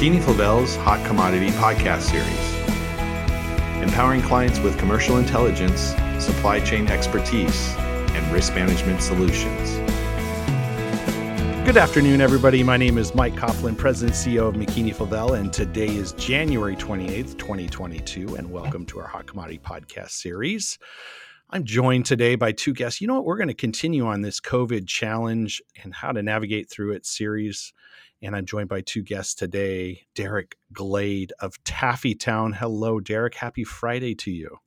McKinney-Flavel's Hot Commodity Podcast Series, empowering clients with commercial intelligence, supply chain expertise, and risk management solutions. Good afternoon, everybody. My name is Mike Coughlin, President and CEO of McKinney-Flavel, and today is January 28th, 2022, and welcome to our Hot Commodity Podcast Series. I'm joined today by two guests. You know what? We're going to continue on this COVID challenge and how to navigate through it series. And I'm joined by two guests today Derek Glade of Taffytown. Hello, Derek. Happy Friday to you.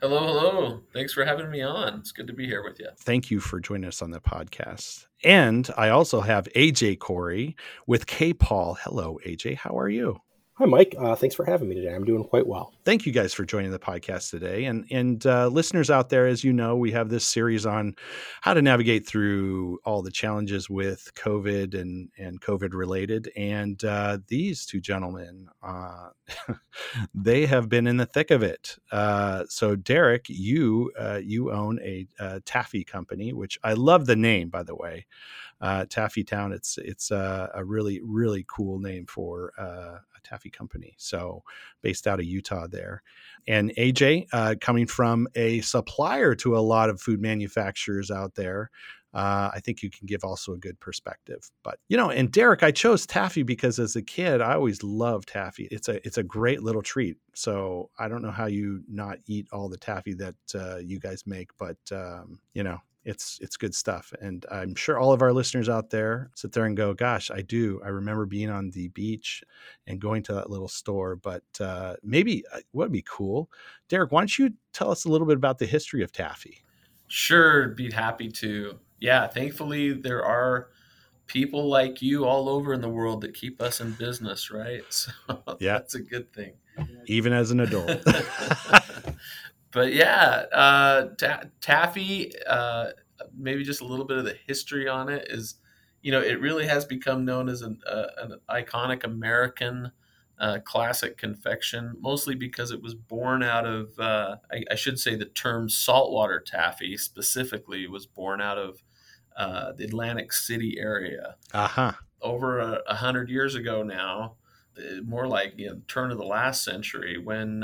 Hello, hello. Thanks for having me on. It's good to be here with you. Thank you for joining us on the podcast. And I also have AJ Corey with Capol. Hello, AJ. How are you? Hi, Mike. Uh, thanks for having me today. I'm doing quite well. Thank you guys for joining the podcast today. And and uh, listeners out there, as you know, we have this series on how to navigate through all the challenges with COVID and and COVID related. And uh, these two gentlemen, uh, they have been in the thick of it. Uh, so, Derek, you uh, you own a, a taffy company, which I love the name, by the way uh, Taffytown. It's it's a really really cool name for taffy company. So based out of Utah there, and AJ uh, coming from a supplier to a lot of food manufacturers out there. Uh, I think you can give also a good perspective. But you know, and Derek, I chose taffy because as a kid, I always loved taffy. It's a it's a great little treat. So I don't know how you not eat all the taffy that uh, you guys make, but um, you know, it's it's good stuff and i'm sure all of our listeners out there sit there and go gosh i do. I remember being on the beach and going to that little store but uh, maybe uh, what would be cool? Derek why don't you tell us a little bit about the history of taffy? Sure be happy to. Yeah thankfully there are people like you all over in the world that keep us in business right? So yeah. that's a good thing. Even as an adult but yeah, uh, ta- taffy. Uh, maybe just a little bit of the history on it is, you know, it really has become known as an, uh, an iconic American uh, classic confection, mostly because it was born out of, uh, I, I, should say, the term saltwater taffy specifically was born out of uh, the Atlantic City area. Uh huh. Over a, a, hundred years ago now, more like you know, turn of the last century when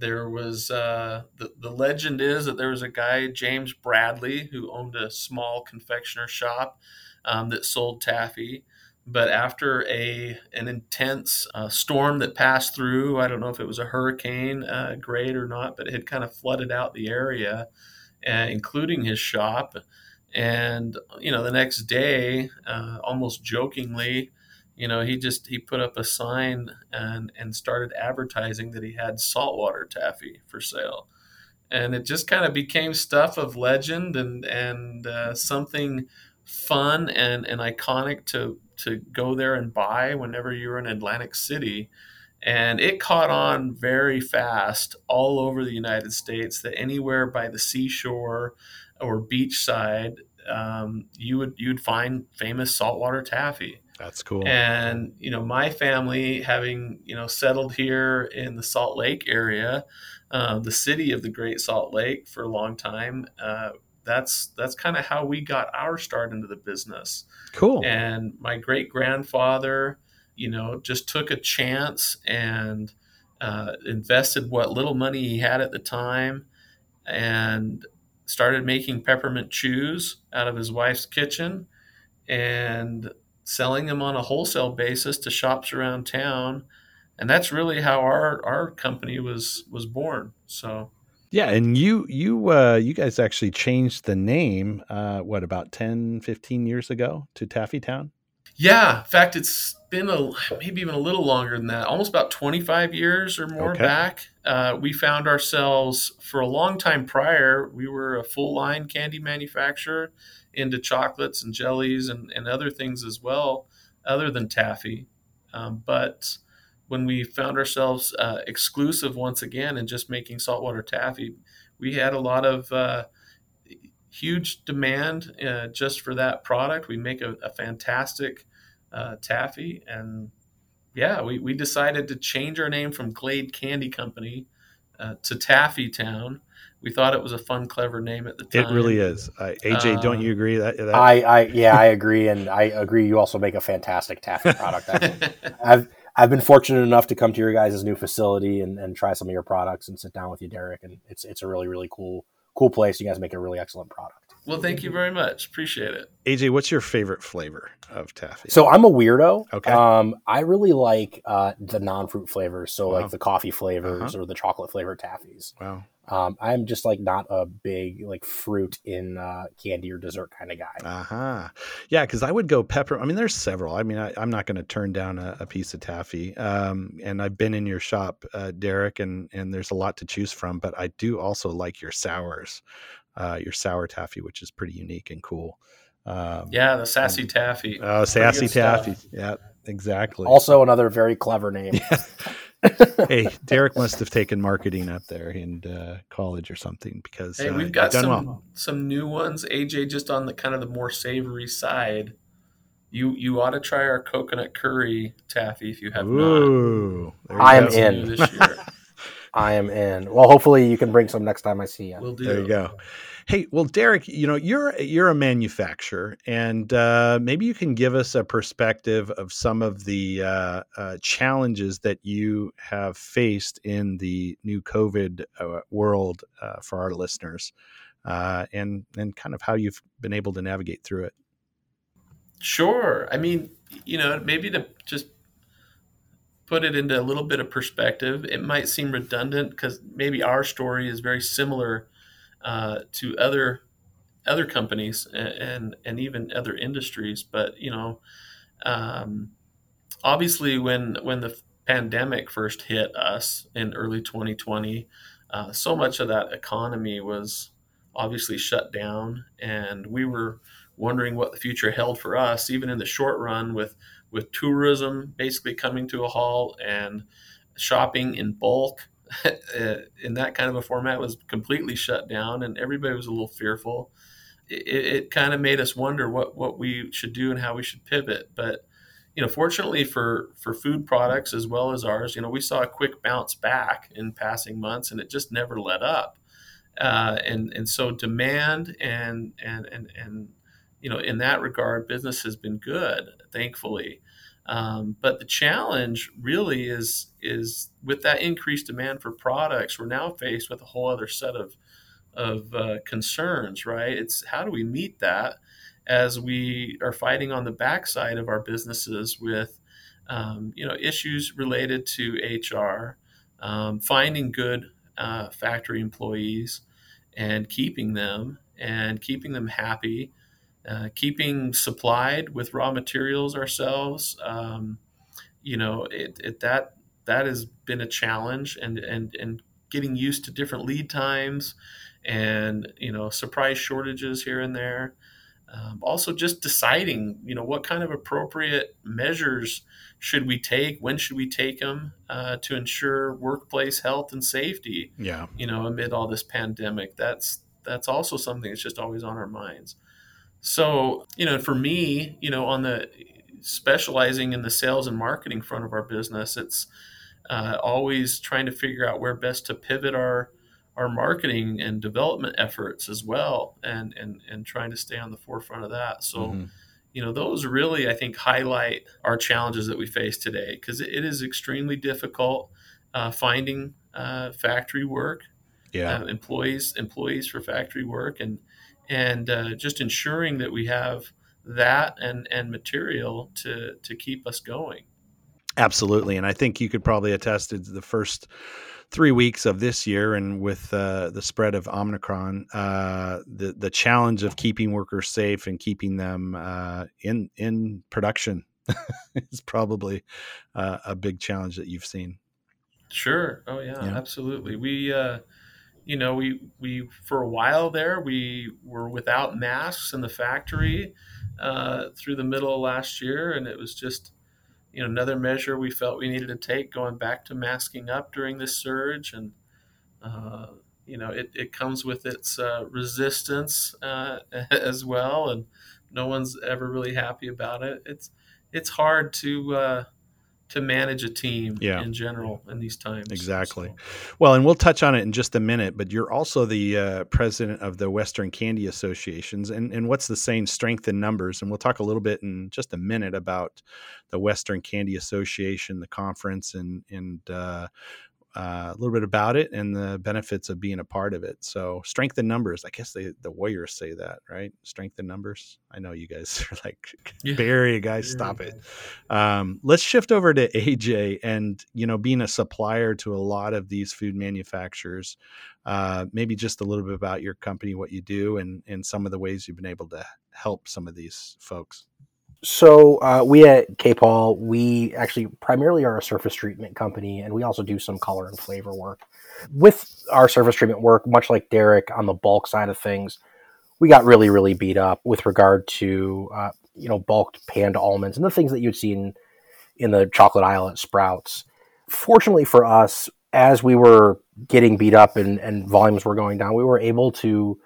there was uh, the, the legend is that there was a guy james bradley who owned a small confectioner shop um, that sold taffy. But after a an intense uh, storm that passed through i don't know if it was a hurricane uh, grade or not but it had kind of flooded out the area uh, including his shop. And you know the next day uh, almost jokingly you know he just he put up a sign and and started advertising that he had saltwater taffy for sale. And it just kind of became stuff of legend and and uh, something fun and and iconic to to go there and buy whenever you were in Atlantic City. And it caught on very fast all over the United States that anywhere by the seashore or beachside um, you would you'd find famous saltwater taffy that's cool. And you know, my family having you know settled here in the Salt Lake area, uh, the city of the Great Salt Lake for a long time. Uh, that's that's kind of how we got our start into the business. Cool. And my great grandfather, you know, just took a chance and uh, invested what little money he had at the time, and started making peppermint chews out of his wife's kitchen. And selling them on a wholesale basis to shops around town. And that's really how our our company was was born. So yeah and you you uh you guys actually changed the name uh what about 10 15 years ago to taffytown yeah in fact it's been a maybe even a little longer than that almost about 25 years or more okay. back uh, we found ourselves for a long time prior we were a full line candy manufacturer into chocolates and jellies and, and other things as well, other than taffy. Um, but when we found ourselves uh, exclusive once again and just making saltwater taffy, we had a lot of uh, huge demand uh, just for that product. We make a, a fantastic uh, taffy, and yeah, we, we decided to change our name from Glade Candy Company uh, to Taffy Town. We thought it was a fun, clever name at the time. It really is. Uh, AJ, don't you agree that, that? I, I, yeah, I agree, and I agree. You also make a fantastic taffy product. I've I've been fortunate enough to come to your guys' new facility and, and try some of your products and sit down with you, Derek. And it's it's a really really cool cool place. You guys make a really excellent product. Well, thank you very much. Appreciate it. AJ, what's your favorite flavor of taffy? So I'm a weirdo. Okay. Um, I really like uh, the non-fruit flavors. So Wow. like the coffee flavors Uh-huh. or the chocolate flavored taffies. Wow. Um, I'm just like not a big like fruit in uh, candy or dessert kind of guy. Uh huh. Yeah, because I would go pepper. I mean, there's several. I mean, I, I'm not going to turn down a, a piece of taffy. Um, and I've been in your shop, uh, Derek, and and there's a lot to choose from. But I do also like your sours, uh, your sour taffy, which is pretty unique and cool. Um, Yeah, the sassy taffy. Oh, sassy good stuff. taffy. Yeah, exactly. Also, another very clever name. hey, Derek must have taken marketing up there in uh, college or something because Hey, uh, we've got some well. some new ones. AJ, just on the kind of the more savory side. You you ought to try our coconut curry taffy if you have not. Ooh, there you I am go. That's in. New this year. I am in. Well, hopefully you can bring some next time I see you. We'll do. There you go. Hey, well, Derek, you know you're you're a manufacturer, and uh, maybe you can give us a perspective of some of the uh, uh, challenges that you have faced in the new COVID uh, world uh, for our listeners, uh, and and kind of how you've been able to navigate through it. Sure. I mean, you know, maybe to just put it into a little bit of perspective, it might seem redundant because maybe our story is very similar uh, to other other companies and, and and even other industries. But you know, um, obviously, when when the pandemic first hit us in early 2020, uh, so much of that economy was obviously shut down, and we were wondering what the future held for us, even in the short run, with with tourism basically coming to a halt and shopping in bulk in that kind of a format was completely shut down, and everybody was a little fearful. It, it kind of made us wonder what what we should do and how we should pivot, but. You know, fortunately for for food products as well as ours, you know, we saw a quick bounce back in passing months, and it just never let up. Uh, and and so demand and and and and you know, in that regard, business has been good, thankfully. Um, but the challenge really is is with that increased demand for products, we're now faced with a whole other set of of uh, concerns, right? It's how do we meet that as we are fighting on the backside of our businesses with um, you know issues related to HR, um, finding good uh, factory employees and keeping them and keeping them happy uh, keeping supplied with raw materials ourselves, um, you know, it, it that that has been a challenge, and and and getting used to different lead times, and you know, surprise shortages here and there. Um, also, just deciding, you know, what kind of appropriate measures should we take? When should we take them uh, to ensure workplace health and safety? Yeah. You know, amid all this pandemic, that's that's also something that's just always on our minds. So, you know, for me, you know, on the specializing in the sales and marketing front of our business, it's uh, always trying to figure out where best to pivot our our marketing and development efforts as well, and and and trying to stay on the forefront of that. So. Mhm. You know, those really, I think, highlight our challenges that we face today because it is extremely difficult uh, finding uh, factory work Yeah. uh, employees employees for factory work and and uh, just ensuring that we have that and and material to to keep us going Absolutely, and I think you could probably attest to the first three weeks of this year, and with uh, the spread of Omicron, uh, the the challenge of keeping workers safe and keeping them uh, in in production is probably uh, a big challenge that you've seen. sure oh yeah, Yeah. absolutely we uh you know we we for a while there we were without masks in the factory uh, through the middle of last year. And it was just you know another measure we felt we needed to take going back to masking up during this surge. And uh, you know it, it comes with its uh, resistance uh, as well. And no one's ever really happy about it. It's it's hard to uh, to manage a team yeah. in general in these times. Exactly. So. Well, and we'll touch on it in just a minute, but you're also the uh, president of the Western Candy Associations. And, and what's the saying, strength in numbers? And we'll talk a little bit in just a minute about the Western Candy Association, the conference, and, and uh, uh, a little bit about it and the benefits of being a part of it. So, strength in numbers. I guess they, the Warriors say that, right? Strength in numbers. I know you guys are like, yeah. Barry, guys, stop it. Um, let's shift over to AJ and, you know, being a supplier to a lot of these food manufacturers. Uh, maybe just a little bit about your company, what you do, and, and some of the ways you've been able to help some of these folks. So uh, we at Capol, we actually primarily are a surface treatment company, and we also do some color and flavor work. With our surface treatment work, much like Derek on the bulk side of things, we got really, really beat up with regard to uh, you know bulk panned almonds and the things that you'd seen in, in the chocolate aisle at Sprouts. Fortunately for us, as we were getting beat up and, and volumes were going down, we were able to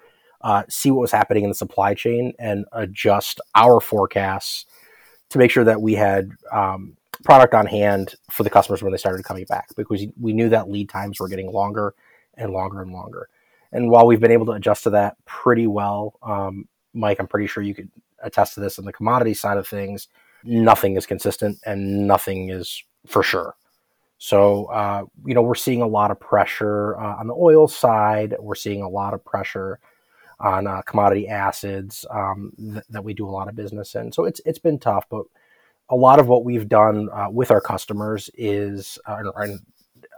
uh, see what was happening in the supply chain and adjust our forecasts to make sure that we had um, product on hand for the customers when they started coming back because we knew that lead times were getting longer and longer and longer. And while we've been able to adjust to that pretty well, um, Mike, I'm pretty sure you could attest to this on the commodity side of things. Nothing is consistent and nothing is for sure. So, uh, you know, we're seeing a lot of pressure uh, on the oil side. We're seeing a lot of pressure on uh, commodity acids um, th- that we do a lot of business in. So it's it's been tough, but a lot of what we've done uh, with our customers is, uh, and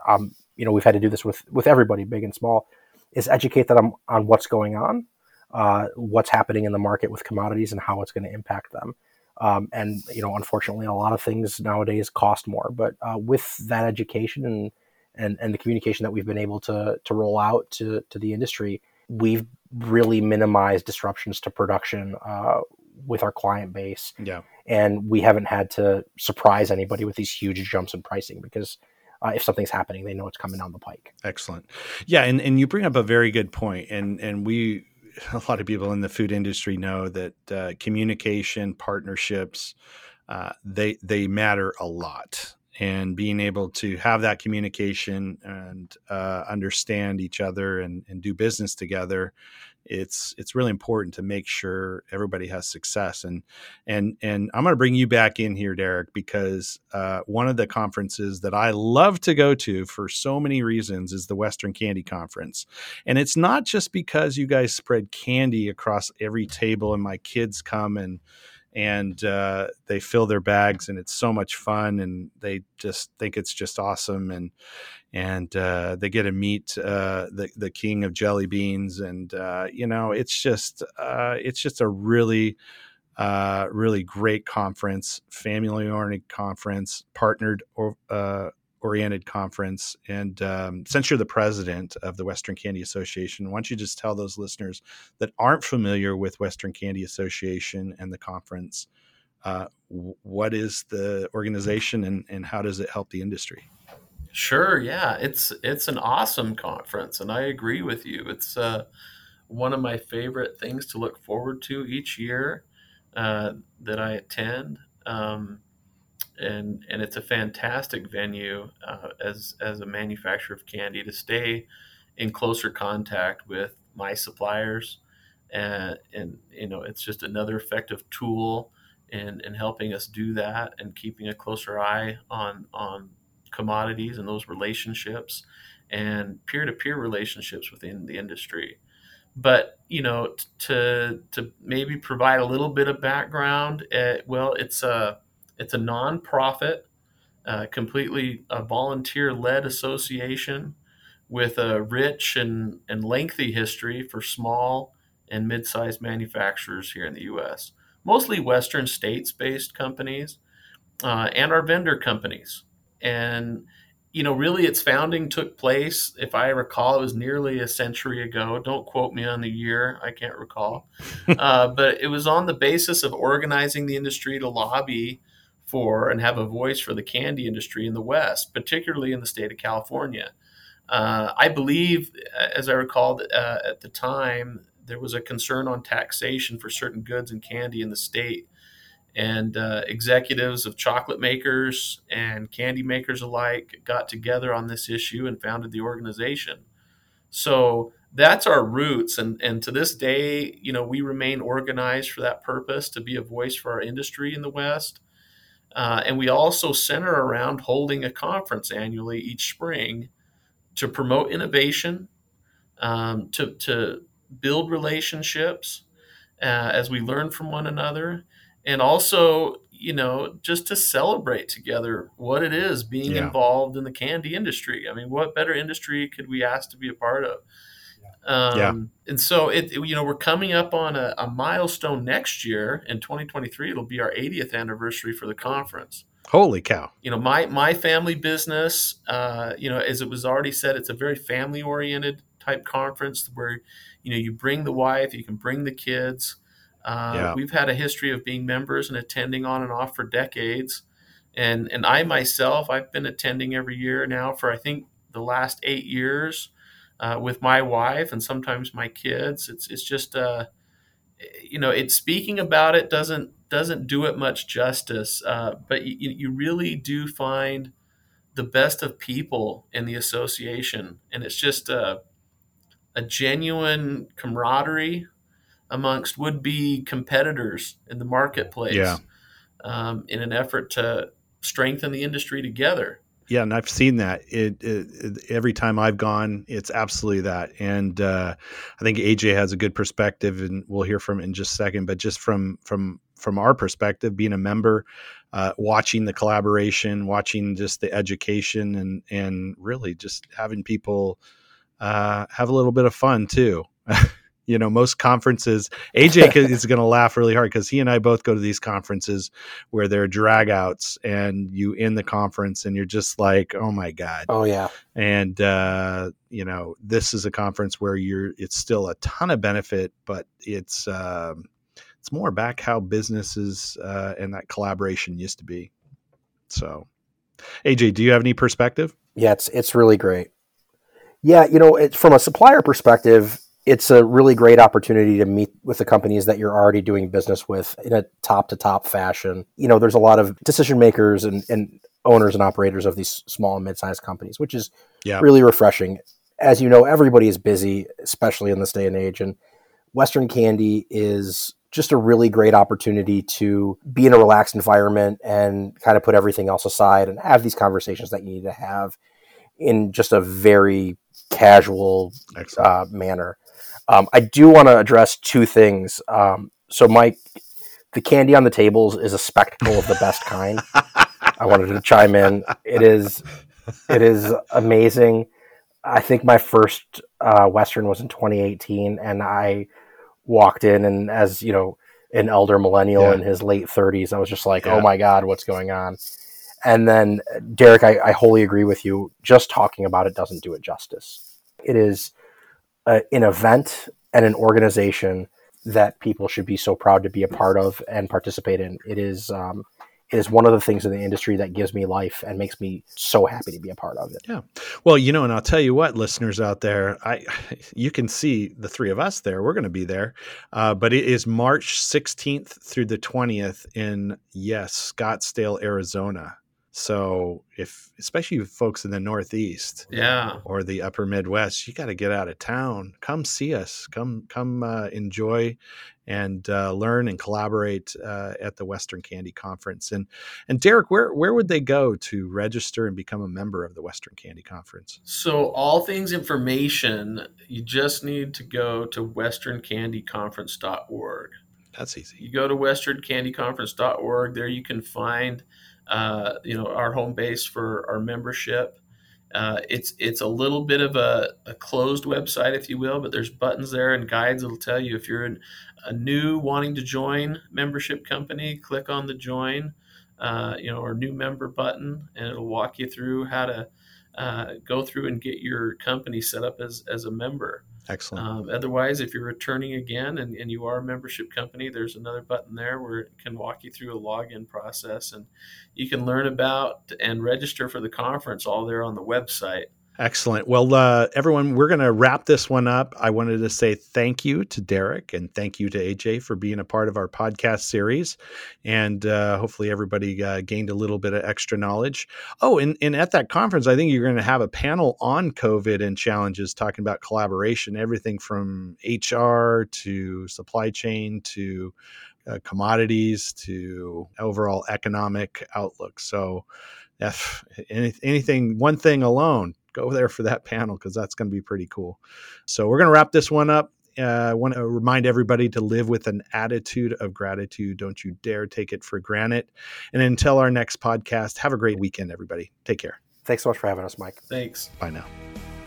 um, you know, we've had to do this with with everybody, big and small, is educate them on what's going on, uh, what's happening in the market with commodities, and how it's going to impact them. Um, and you know, unfortunately, a lot of things nowadays cost more. But uh, with that education and and and the communication that we've been able to to roll out to to the industry, we've really minimized disruptions to production uh, with our client base. Yeah. And we haven't had to surprise anybody with these huge jumps in pricing because uh, if something's happening, they know it's coming down the pike. Excellent. Yeah, and, and you bring up a very good point. and and we a lot of people in the food industry know that uh, communication, partnerships, uh, they they matter a lot and being able to have that communication and uh, understand each other and, and do business together it's it's really important to make sure everybody has success. And and and I'm going to bring you back in here Derek because uh, one of the conferences that I love to go to for so many reasons is the Western Candy Conference. And it's not just because you guys spread candy across every table and my kids come and and uh, they fill their bags and it's so much fun and they just think it's just awesome and and uh, they get to meet uh, the the king of jelly beans and uh, you know it's just uh, it's just a really uh, really great conference family oriented conference partnered oriented conference. And um, since you're the president of the Western Candy Association, why don't you just tell those listeners that aren't familiar with Western Candy Association and the conference, uh, what is the organization and, and how does it help the industry? Sure. Yeah, it's it's an awesome conference, and I agree with you. It's uh, one of my favorite things to look forward to each year uh, that I attend. Um, and and it's a fantastic venue uh, as as a manufacturer of candy to stay in closer contact with my suppliers and and you know it's just another effective tool in in helping us do that and keeping a closer eye on on commodities and those relationships and peer-to-peer relationships within the industry. But you know t- to to maybe provide a little bit of background uh, well it's a it's a nonprofit, uh, completely a volunteer led association with a rich and, and lengthy history for small and mid sized manufacturers here in the U.S., mostly Western states based companies uh, and our vendor companies. And you know, really, its founding took place, if I recall, it was nearly a century ago. Don't quote me on the year; I can't recall. uh, but it was on the basis of organizing the industry to lobby for and have a voice for the candy industry in the West, particularly in the state of California. Uh, I believe, as I recall, uh, at the time, there was a concern on taxation for certain goods and candy in the state. and uh, executives of chocolate makers and candy makers alike got together on this issue and founded the organization. So that's our roots, and and to this day, you know, we remain organized for that purpose to be a voice for our industry in the West. Uh, and we also center around holding a conference annually each spring to promote innovation, um, to, to build relationships uh, as we learn from one another, and also, you know, just to celebrate together what it is being Yeah. involved in the candy industry. I mean, what better industry could we ask to be a part of? Um, Yeah. And so it, you know, we're coming up on a, a milestone next year in 2023. It'll be our 80th anniversary for the conference Holy cow! you know my my family business uh, you know as it was already said it's a very family oriented type conference where you know you bring the wife you can bring the kids uh, Yeah. we've had a history of being members and attending on and off for decades and and i myself i've been attending every year now for i think the last eight years uh, with my wife and sometimes my kids. It's it's just uh, you know it speaking about it doesn't doesn't do it much justice uh, but you, you really do find the best of people in the association. And it's just a, a genuine camaraderie amongst would-be competitors in the marketplace Yeah. um, in an effort to strengthen the industry together Yeah, and I've seen that. It, it, it every time I've gone, it's absolutely that. And uh, I think AJ has a good perspective, and we'll hear from in just a second. But just from from from our perspective, being a member, uh, watching the collaboration, watching just the education, and and really just having people uh, have a little bit of fun too. you know, most conferences, AJ is going to laugh really hard because he and I both go to these conferences where there are drag outs and you in the conference and you're just like, oh my God. Oh yeah, And, uh, you know, this is a conference where you're, it's still a ton of benefit, but it's, um, it's more back how businesses uh, and that collaboration used to be. So, AJ, do you have any perspective? yeah, it's it's really great. Yeah, you know, it's from a supplier perspective, it's a really great opportunity to meet with the companies that you're already doing business with in a top to top fashion. You know, there's a lot of decision makers and, and owners and operators of these small and mid sized companies, which is Yeah. really refreshing. As you know, everybody is busy, especially in this day and age. And Western Candy is just a really great opportunity to be in a relaxed environment and kind of put everything else aside and have these conversations that you need to have in just a very casual uh, manner. Um, I do want to address two things. Um, so, Mike, the candy on the tables is a spectacle of the best kind. I wanted to chime in. It is, it is amazing. I think my first uh, Western was in 2018, and I walked in, and as you know, an elder millennial Yeah. in his late 30s, I was just like, Yeah. "Oh my god, what's going on?" And then, Derek, I, I wholly agree with you. Just talking about it doesn't do it justice. It is a, an event and an organization that people should be so proud to be a part of and participate in. It is um, it is one of the things in the industry that gives me life and makes me so happy to be a part of it. Yeah. Well, you know, and I'll tell you what, listeners out there, I you can see the three of us there. We're going to be there, uh, but it is March 16th through the 20th in yes, Scottsdale, Arizona. So if, especially folks in the Northeast yeah or the Upper Midwest, you got to get out of town. Come see us. Come come uh, enjoy and uh, learn and collaborate uh, at the Western Candy Conference. And and Derek, where where would they go to register and become a member of the Western Candy Conference? So, all things information, you just need to go to westerncandyconference.org. That's easy. You go to westerncandyconference.org. There you can find, uh, you know, our home base for our membership. Uh, it's it's a little bit of a, a closed website, if you will, but there's buttons there and guides that'll tell you if you're an, a new wanting to join membership company, click on the join, uh, you know, or new member button, and it'll walk you through how to uh, go through and get your company set up as as a member. Excellent. Um, otherwise, if you're returning again and, and you are a membership company, there's another button there where it can walk you through a login process and you can learn about and register for the conference all there on the website. Excellent. Well, uh, everyone, we're going to wrap this one up. I wanted to say thank you to Derek and thank you to AJ for being a part of our podcast series. And uh, hopefully, everybody uh, gained a little bit of extra knowledge. Oh, and, and at that conference, I think you're going to have a panel on COVID and challenges talking about collaboration, everything from HR to supply chain to uh, commodities to overall economic outlook. So, if anything, one thing alone go there for that panel because that's going to be pretty cool. So we're going to wrap this one up. Uh, I want to remind everybody to live with an attitude of gratitude. Don't you dare take it for granted. And until our next podcast, have a great weekend, everybody. Take care. Thanks so much for having us, Mike. Thanks. Bye now.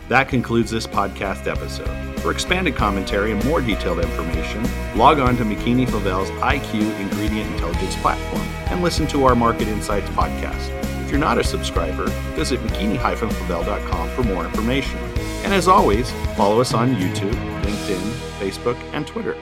That concludes this podcast episode. For expanded commentary and more detailed information, log on to McKinney Favel's IQ Ingredient Intelligence platform and listen to our Market Insights podcast. If you're not a subscriber, visit mckinney-favel.com for more information. And as always, follow us on YouTube, LinkedIn, Facebook, and Twitter.